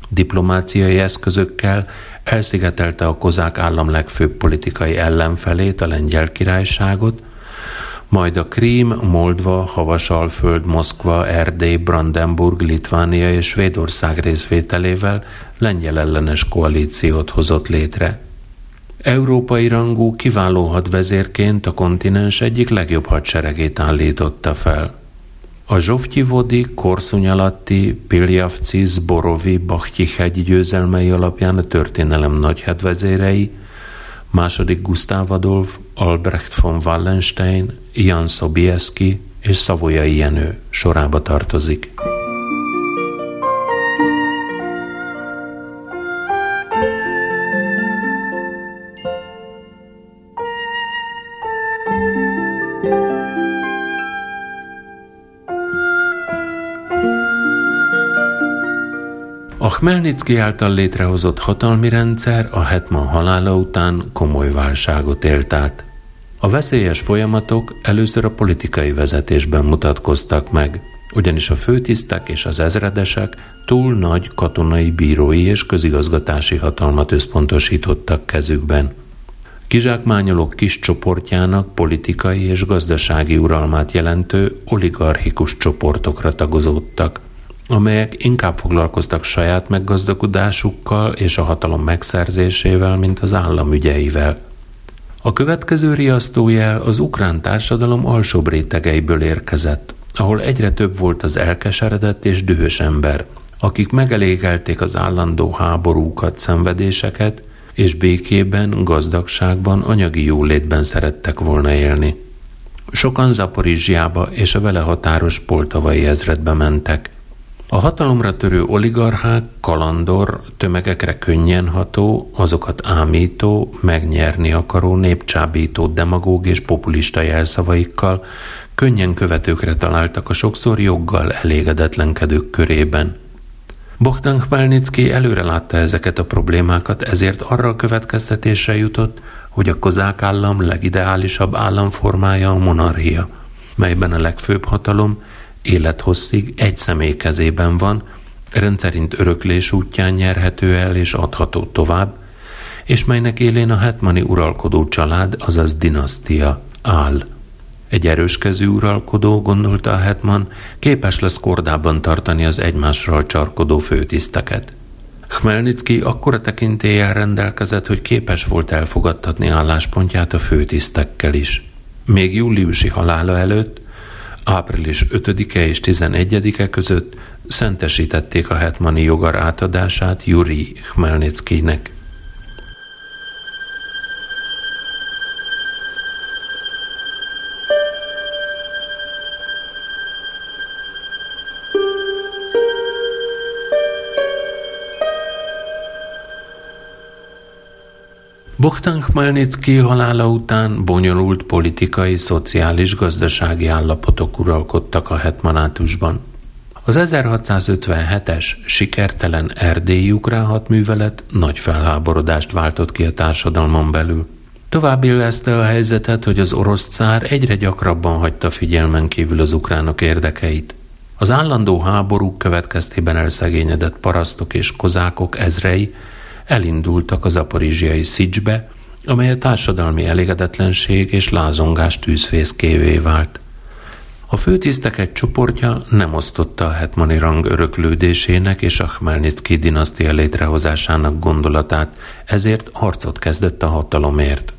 Diplomáciai eszközökkel elszigetelte a kozák állam legfőbb politikai ellenfelét, a lengyel királyságot, majd a Krím, Moldva, Havasalföld, Moszkva, Erdély, Brandenburg, Litvánia és Svédország részvételével lengyel ellenes koalíciót hozott létre. Európai rangú kiváló hadvezérként a kontinens egyik legjobb hadseregét állította fel. A Zsovtyivodi, Korszunyalatti, Piljavci, Zborovi, Bachti hegyi győzelmei alapján a történelem nagy hadvezérei, második Gustav Adolf, Albrecht von Wallenstein, Jan Sobieski és Szavolyai Jenő sorába tartozik. A Khmelnytsky által létrehozott hatalmi rendszer a Hetman halála után komoly válságot élt át. A veszélyes folyamatok először a politikai vezetésben mutatkoztak meg, ugyanis a főtisztek és az ezredesek túl nagy katonai, bírói és közigazgatási hatalmat összpontosítottak kezükben. Kizsákmányolók kis csoportjának politikai és gazdasági uralmát jelentő oligarchikus csoportokra tagozódtak – amelyek inkább foglalkoztak saját meggazdagodásukkal és a hatalom megszerzésével, mint az állam ügyeivel. A következő riasztójel az ukrán társadalom alsóbb rétegeiből érkezett, ahol egyre több volt az elkeseredett és dühös ember, akik megelégelték az állandó háborúkat, szenvedéseket, és békében, gazdagságban, anyagi jólétben szerettek volna élni. Sokan Zaporizsiába és a vele határos poltavai ezredbe mentek – a hatalomra törő oligarchák, kalandor, tömegekre könnyen ható, azokat ámító, megnyerni akaró, népcsábító, demagóg és populista jelszavaikkal könnyen követőkre találtak a sokszor joggal elégedetlenkedők körében. Bogdan Khmelnytsky előre látta ezeket a problémákat, ezért arra a következtetésre jutott, hogy a kozák állam legideálisabb államformája a monarchia, melyben a legfőbb hatalom élethosszig egy személy kezében van, rendszerint öröklés útján nyerhető el és adható tovább, és melynek élén a hetmani uralkodó család, azaz dinasztia áll. Egy erőskezű uralkodó, gondolta a hetman, képes lesz kordában tartani az egymásról csarkodó főtiszteket. Khmelnytsky akkora tekintéllyel rendelkezett, hogy képes volt elfogadtatni álláspontját a főtisztekkel is. Még júliusi halála előtt, április 5-e és 11-e között szentesítették a hetmani jogar átadását Yuri Khmelnytskynek. Bogdan Khmelnytsky halála után bonyolult politikai, szociális, gazdasági állapotok uralkodtak a hetmanátusban. Az 1657-es sikertelen erdélyi ukrán hadművelet nagy felháborodást váltott ki a társadalmon belül. Tovább illeszte a helyzetet, hogy az orosz cár egyre gyakrabban hagyta figyelmen kívül az ukránok érdekeit. Az állandó háborúk következtében elszegényedett parasztok és kozákok ezrei elindultak az aporizsiai Szicsbe, amely a társadalmi elégedetlenség és lázongás tűzfészkévé vált. A főtisztek egy csoportja nem osztotta a hetmani rang öröklődésének és a Khmelnytsky dinasztia létrehozásának gondolatát, ezért harcot kezdett a hatalomért.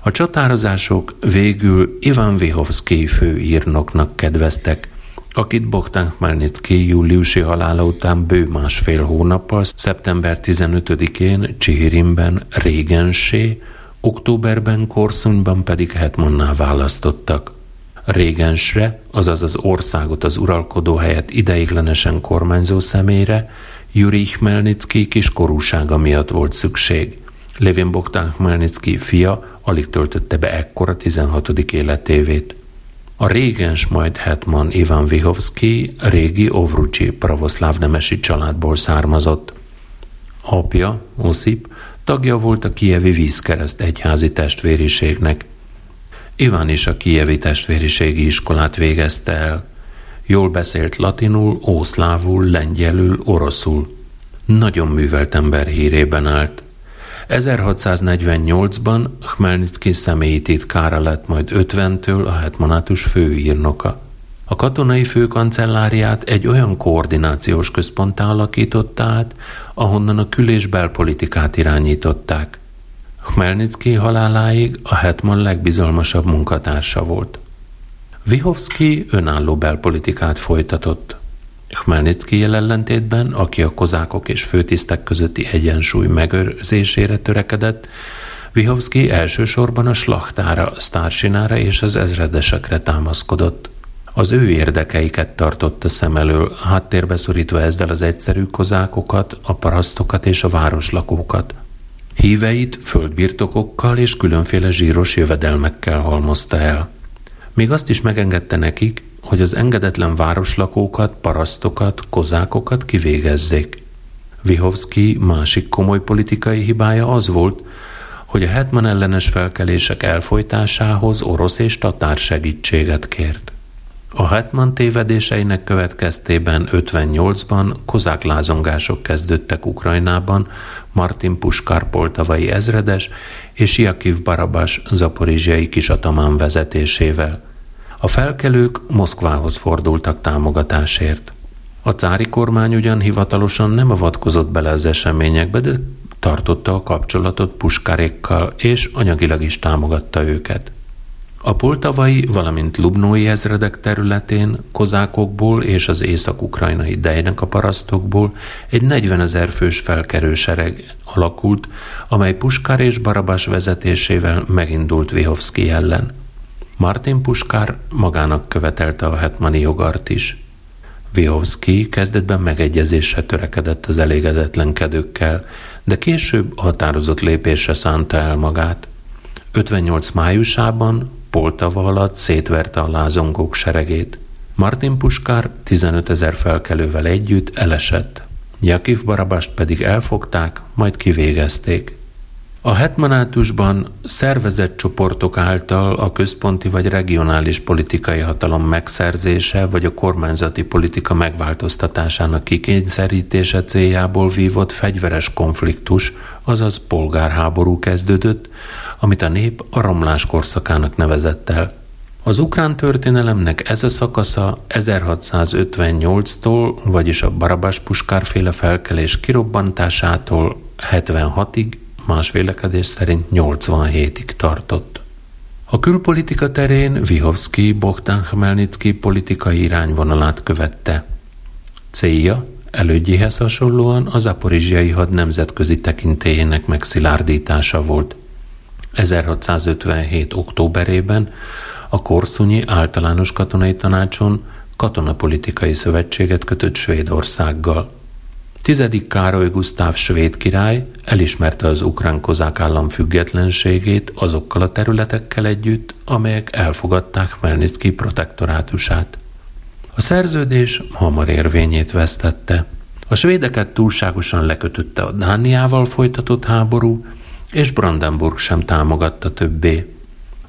A csatározások végül Ivan Vihovsky főírnoknak kedveztek, akit Bogdan Khmelnytsky júliusi halála után bő másfél hónappal, szeptember 15-én Csihirimben régensé, októberben Korszonyban pedig hetmanná választottak. Régensre, azaz az országot az uralkodó helyett ideiglenesen kormányzó személyre, Yuri Khmelnytsky kiskorúsága miatt volt szükség. Levin Bogdan Khmelnytsky fia alig töltötte be ekkora 16. életévét. A régens majd hetman Ivan Vihovsky régi ovrucsi pravoszláv nemesi családból származott. Apja, Osip, tagja volt a kievi vízkereszt egyházi testvériségnek. Iván is a kievi testvériségi iskolát végezte el. Jól beszélt latinul, ószlávul, lengyelül, oroszul. Nagyon művelt ember hírében állt. 1648-ban Khmelnytsky személyi titkára lett majd 50-től a hetmanátus főírnoka. A katonai főkancelláriát egy olyan koordinációs központtá alakította át, ahonnan a kül- belpolitikát irányították. Khmelnytsky haláláig a hetman legbizalmasabb munkatársa volt. Vihovsky önálló belpolitikát folytatott. Khmelnytsky ellentétben, aki a kozákok és főtisztek közötti egyensúly megőrzésére törekedett, Vihovsky elsősorban a slachtára, sztársinára és az ezredesekre támaszkodott. Az ő érdekeiket tartotta szem elől, háttérbe szorítva ezzel az egyszerű kozákokat, a parasztokat és a városlakókat. Híveit földbirtokokkal és különféle zsíros jövedelmekkel halmozta el. Még azt is megengedte nekik, hogy az engedetlen városlakókat, parasztokat, kozákokat kivégezzék. Vihovsky másik komoly politikai hibája az volt, hogy a hetman ellenes felkelések elfolytásához orosz és tatár segítséget kért. A hetman tévedéseinek következtében 58-ban kozák lázongások kezdődtek Ukrajnában, Martin Puskár poltavai ezredes és Jakiv Barabas zaporizsiai kisatamán vezetésével – a felkelők Moszkvához fordultak támogatásért. A cári kormány ugyan hivatalosan nem avatkozott bele az eseményekbe, de tartotta a kapcsolatot puskárékkal, és anyagilag is támogatta őket. A poltavai, valamint lubnói ezredek területén kozákokból és az észak-ukrajnai dejnek a parasztokból egy 40 ezer fős felkerősereg alakult, amely Puskár és Barabás vezetésével megindult Vihovszki ellen – Martin Puskár magának követelte a hetmani jogart is. Vihovszki kezdetben megegyezésre törekedett az elégedetlenkedőkkel, de később határozott lépésre szánta el magát. 58 májusában Poltava alatt szétverte a lázongók seregét. Martin Puskár 15 ezer felkelővel együtt elesett. Jakif Barabast pedig elfogták, majd kivégezték. A hetmanátusban szervezett csoportok által a központi vagy regionális politikai hatalom megszerzése vagy a kormányzati politika megváltoztatásának kikényszerítése céljából vívott fegyveres konfliktus, azaz polgárháború kezdődött, amit a nép a romlás korszakának nevezett el. Az ukrán történelemnek ez a szakasza 1658-tól, vagyis a Barabás puskárféle felkelés kirobbantásától 76-ig, más vélekedés szerint 87-ig tartott. A külpolitika terén Vihovszki Bogdan Khmelnytsky politikai irányvonalát követte. Célja elődjéhez hasonlóan az aporizsiai had nemzetközi tekintélyének megszilárdítása volt. 1657. októberében a Korszunyi Általános Katonai Tanácson katonapolitikai szövetséget kötött Svédországgal. Tizedik Károly Gusztáv svéd király elismerte az ukrán kozák állam függetlenségét azokkal a területekkel együtt, amelyek elfogadták Melnicki protektorátusát. A szerződés hamar érvényét vesztette. A svédeket túlságosan lekötötte a Dániával folytatott háború, és Brandenburg sem támogatta többé.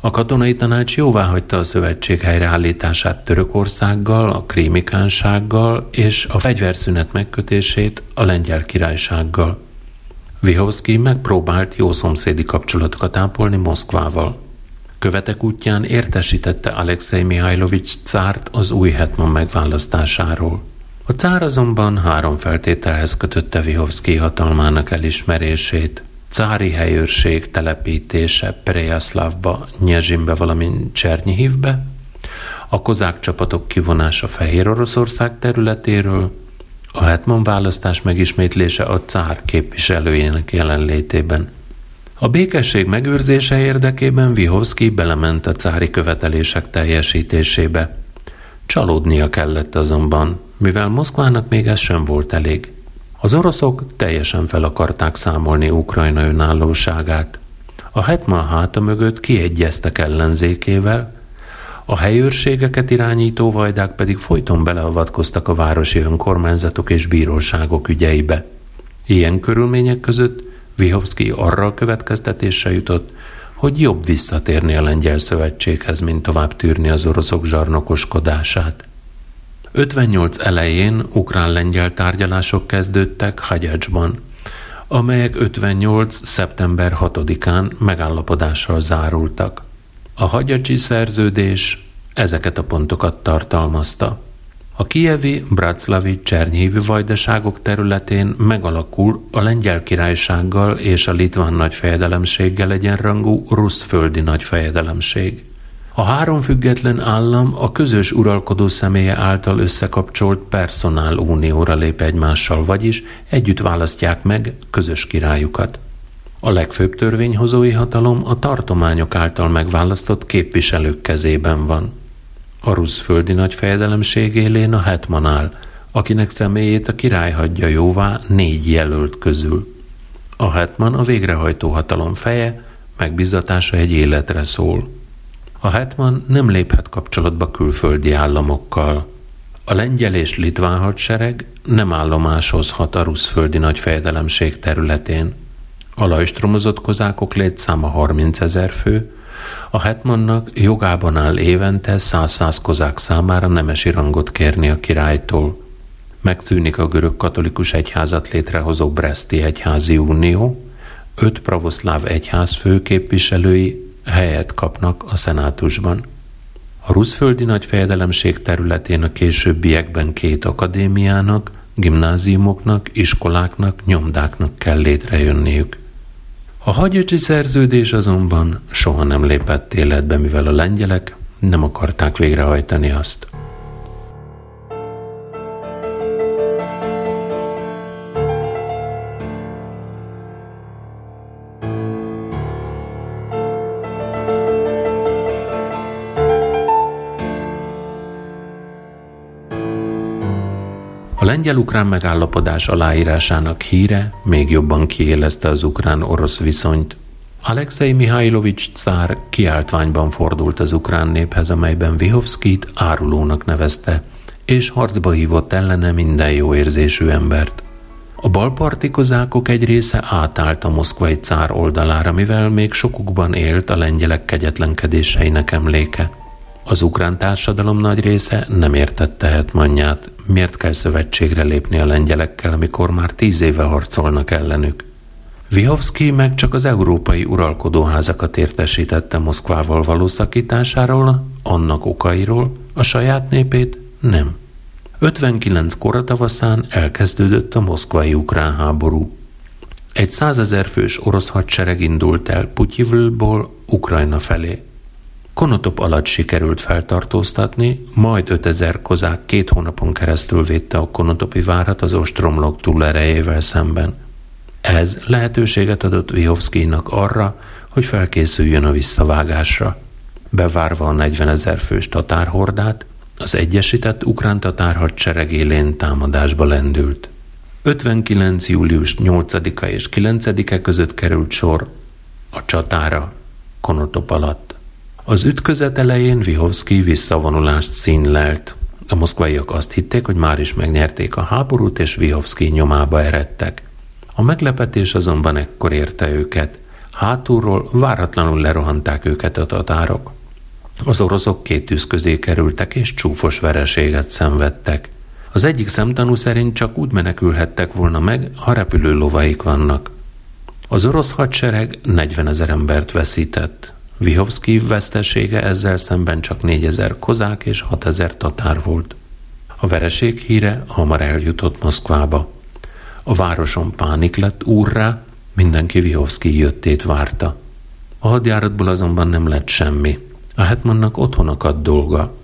A katonai tanács jóváhagyta a szövetség helyreállítását Törökországgal, a krímikánsággal és a fegyverszünet megkötését a lengyel királysággal. Vihovszki megpróbált jó szomszédi kapcsolatokat ápolni Moszkvával. Követek útján értesítette Alexei Mihajlovics cárt az új hetman megválasztásáról. A cár azonban három feltételhez kötötte Vihovszki hatalmának elismerését – cári helyőrség telepítése Prejaszlávba, Nyezsimbe, valamint Csernyihívbe, a kozák csapatok kivonása Fehér Oroszország területéről, a hetman választás megismétlése a cár képviselőjének jelenlétében. A békesség megőrzése érdekében Vihovszki belement a cári követelések teljesítésébe. Csalódnia kellett azonban, mivel Moszkvának még ez sem volt elég. Az oroszok teljesen fel akarták számolni Ukrajna önállóságát. A hetman háta mögött kiegyeztek ellenzékével, a helyőrségeket irányító vajdák pedig folyton beleavatkoztak a városi önkormányzatok és bíróságok ügyeibe. Ilyen körülmények között Vihovszki arra a következtetésre jutott, hogy jobb visszatérni a lengyel szövetséghez, mint tovább tűrni az oroszok zsarnokoskodását. 58 elején ukrán-lengyel tárgyalások kezdődtek Hagyácsban, amelyek 58. szeptember 6-án megállapodással zárultak. A hagyacsi szerződés ezeket a pontokat tartalmazta. A kievi, Bratslavi, Csernyhívi vajdaságok területén megalakul a lengyel királysággal és a litván nagyfejedelemséggel egyenrangú ruszföldi nagyfejedelemség. A három független állam a közös uralkodó személye által összekapcsolt personál unióra lép egymással, vagyis együtt választják meg közös királyukat. A legfőbb törvényhozói hatalom a tartományok által megválasztott képviselők kezében van. A ruszföldi nagyfejedelemség élén a hetman áll, akinek személyét a király hagyja jóvá négy jelölt közül. A hetman a végrehajtó hatalom feje, megbizatása egy életre szól. A hetman nem léphet kapcsolatba külföldi államokkal. A lengyel és litván hadsereg nem állomásozhat a ruszföldi nagyfejedelemség területén. A lajstromozott kozákok létszáma 30 ezer fő, a hetmannak jogában áll évente 100-100 kozák számára nemesi rangot kérni a királytól. Megszűnik a görög katolikus egyházat létrehozó Breszti Egyházi Unió, öt pravoszláv egyház főképviselői helyet kapnak a szenátusban. A ruszföldi nagyfejedelemség területén a későbbiekben két akadémiának, gimnáziumoknak, iskoláknak, nyomdáknak kell létrejönniük. A hagyacsi szerződés azonban soha nem lépett életbe, mivel a lengyelek nem akarták végrehajtani azt. Lengyel-ukrán megállapodás aláírásának híre még jobban kiélezte az ukrán-orosz viszonyt. Alexei Mihajlovics cár kiáltványban fordult az ukrán néphez, amelyben Vihovszkit árulónak nevezte, és harcba hívott ellene minden jó érzésű embert. A balparti kozákok egy része átállt a moszkvai cár oldalára, mivel még sokukban élt a lengyelek kegyetlenkedéseinek emléke. Az ukrán társadalom nagy része nem értette hetmanját, miért kell szövetségre lépni a lengyelekkel, amikor már tíz éve harcolnak ellenük. Vihovszki meg csak az európai uralkodóházakat értesítette Moszkvával való szakításáról, annak okairól, a saját népét nem. 59 koratavaszán elkezdődött a moszkvai ukrán háború. Egy százezer fős orosz hadsereg indult el Putyivlból Ukrajna felé. Konotop alatt sikerült feltartóztatni, majd 5000 kozák két hónapon keresztül védte a Konotopi várat az ostromlók túlerejével szemben. Ez lehetőséget adott Vihovszkinak arra, hogy felkészüljön a visszavágásra. Bevárva a 40 ezer fős tatárhordát, az egyesített ukrán tatár hadsereg élén támadásba lendült. 59. július 8-a és 9-e között került sor a csatára Konotop alatt. Az ütközet elején Vihovszki visszavonulást színlelt. A moszkvaiak azt hitték, hogy már is megnyerték a háborút, és Vihovszki nyomába eredtek. A meglepetés azonban ekkor érte őket. Hátulról váratlanul lerohanták őket a tatárok. Az oroszok két tűz közé kerültek, és csúfos vereséget szenvedtek. Az egyik szemtanú szerint csak úgy menekülhettek volna meg, ha repülő lovaik vannak. Az orosz hadsereg 40 ezer embert veszített. Vihovszki vesztesége ezzel szemben csak 4 ezer kozák és 6 ezer tatár volt. A vereség híre hamar eljutott Moszkvába. A városon pánik lett úrrá, mindenki Vihovszki jöttét várta. A hadjáratból azonban nem lett semmi. A hetmannak otthon akadt dolga.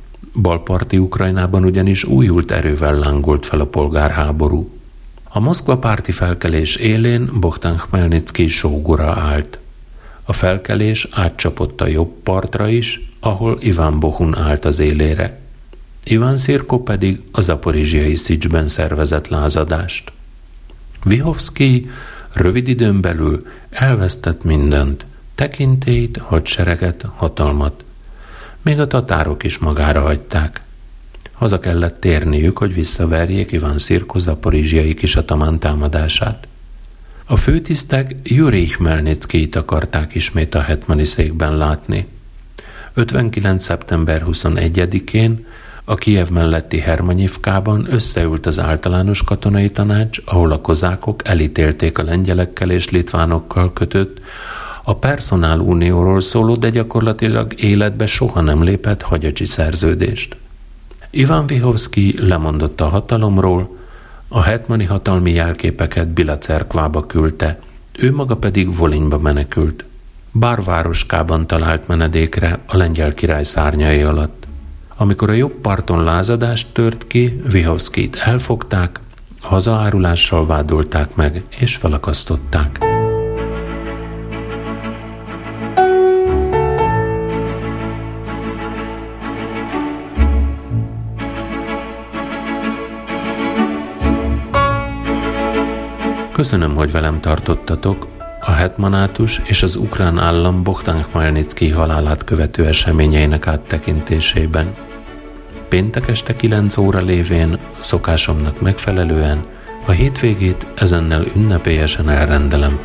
Balparti Ukrajnában ugyanis újult erővel lángolt fel a polgárháború. A Moszkva párti felkelés élén Bogdan Khmelnytsky sógora állt. A felkelés átcsapott a jobb partra is, ahol Iván Bohun állt az élére. Iván Szirko pedig a zaporizsiai Szicsben szervezett lázadást. Vihovszki rövid időn belül elvesztett mindent, tekintélyt, hadsereget, hatalmat. Még a tatárok is magára hagyták. Haza kellett térniük, hogy visszaverjék Iván Szirko zaporizsiai kisatamán támadását. A főtisztek Jurij Hmelnickit akarták ismét a hetmani székben látni. 59. szeptember 21-én a Kijev melletti Hermanyivkában összeült az általános katonai tanács, ahol a kozákok elítélték a lengyelekkel és litvánokkal kötött, a personál unióról szóló, de gyakorlatilag életbe soha nem lépett hagyacsi szerződést. Iván Vihovszki lemondott a hatalomról, a hetmani hatalmi jelképeket Bilacerkvába küldte, ő maga pedig Volinyba menekült. Bárvároskában talált menedékre a lengyel király szárnyai alatt. Amikor a jobb parton lázadást tört ki, Vihovszkit elfogták, hazaárulással vádolták meg és felakasztották. Köszönöm, hogy velem tartottatok a hetmanátus és az ukrán állam Bogdan Khmelnytsky halálát követő eseményeinek áttekintésében. Péntek este 9 óra lévén szokásomnak megfelelően a hétvégét ezennel ünnepélyesen elrendelem.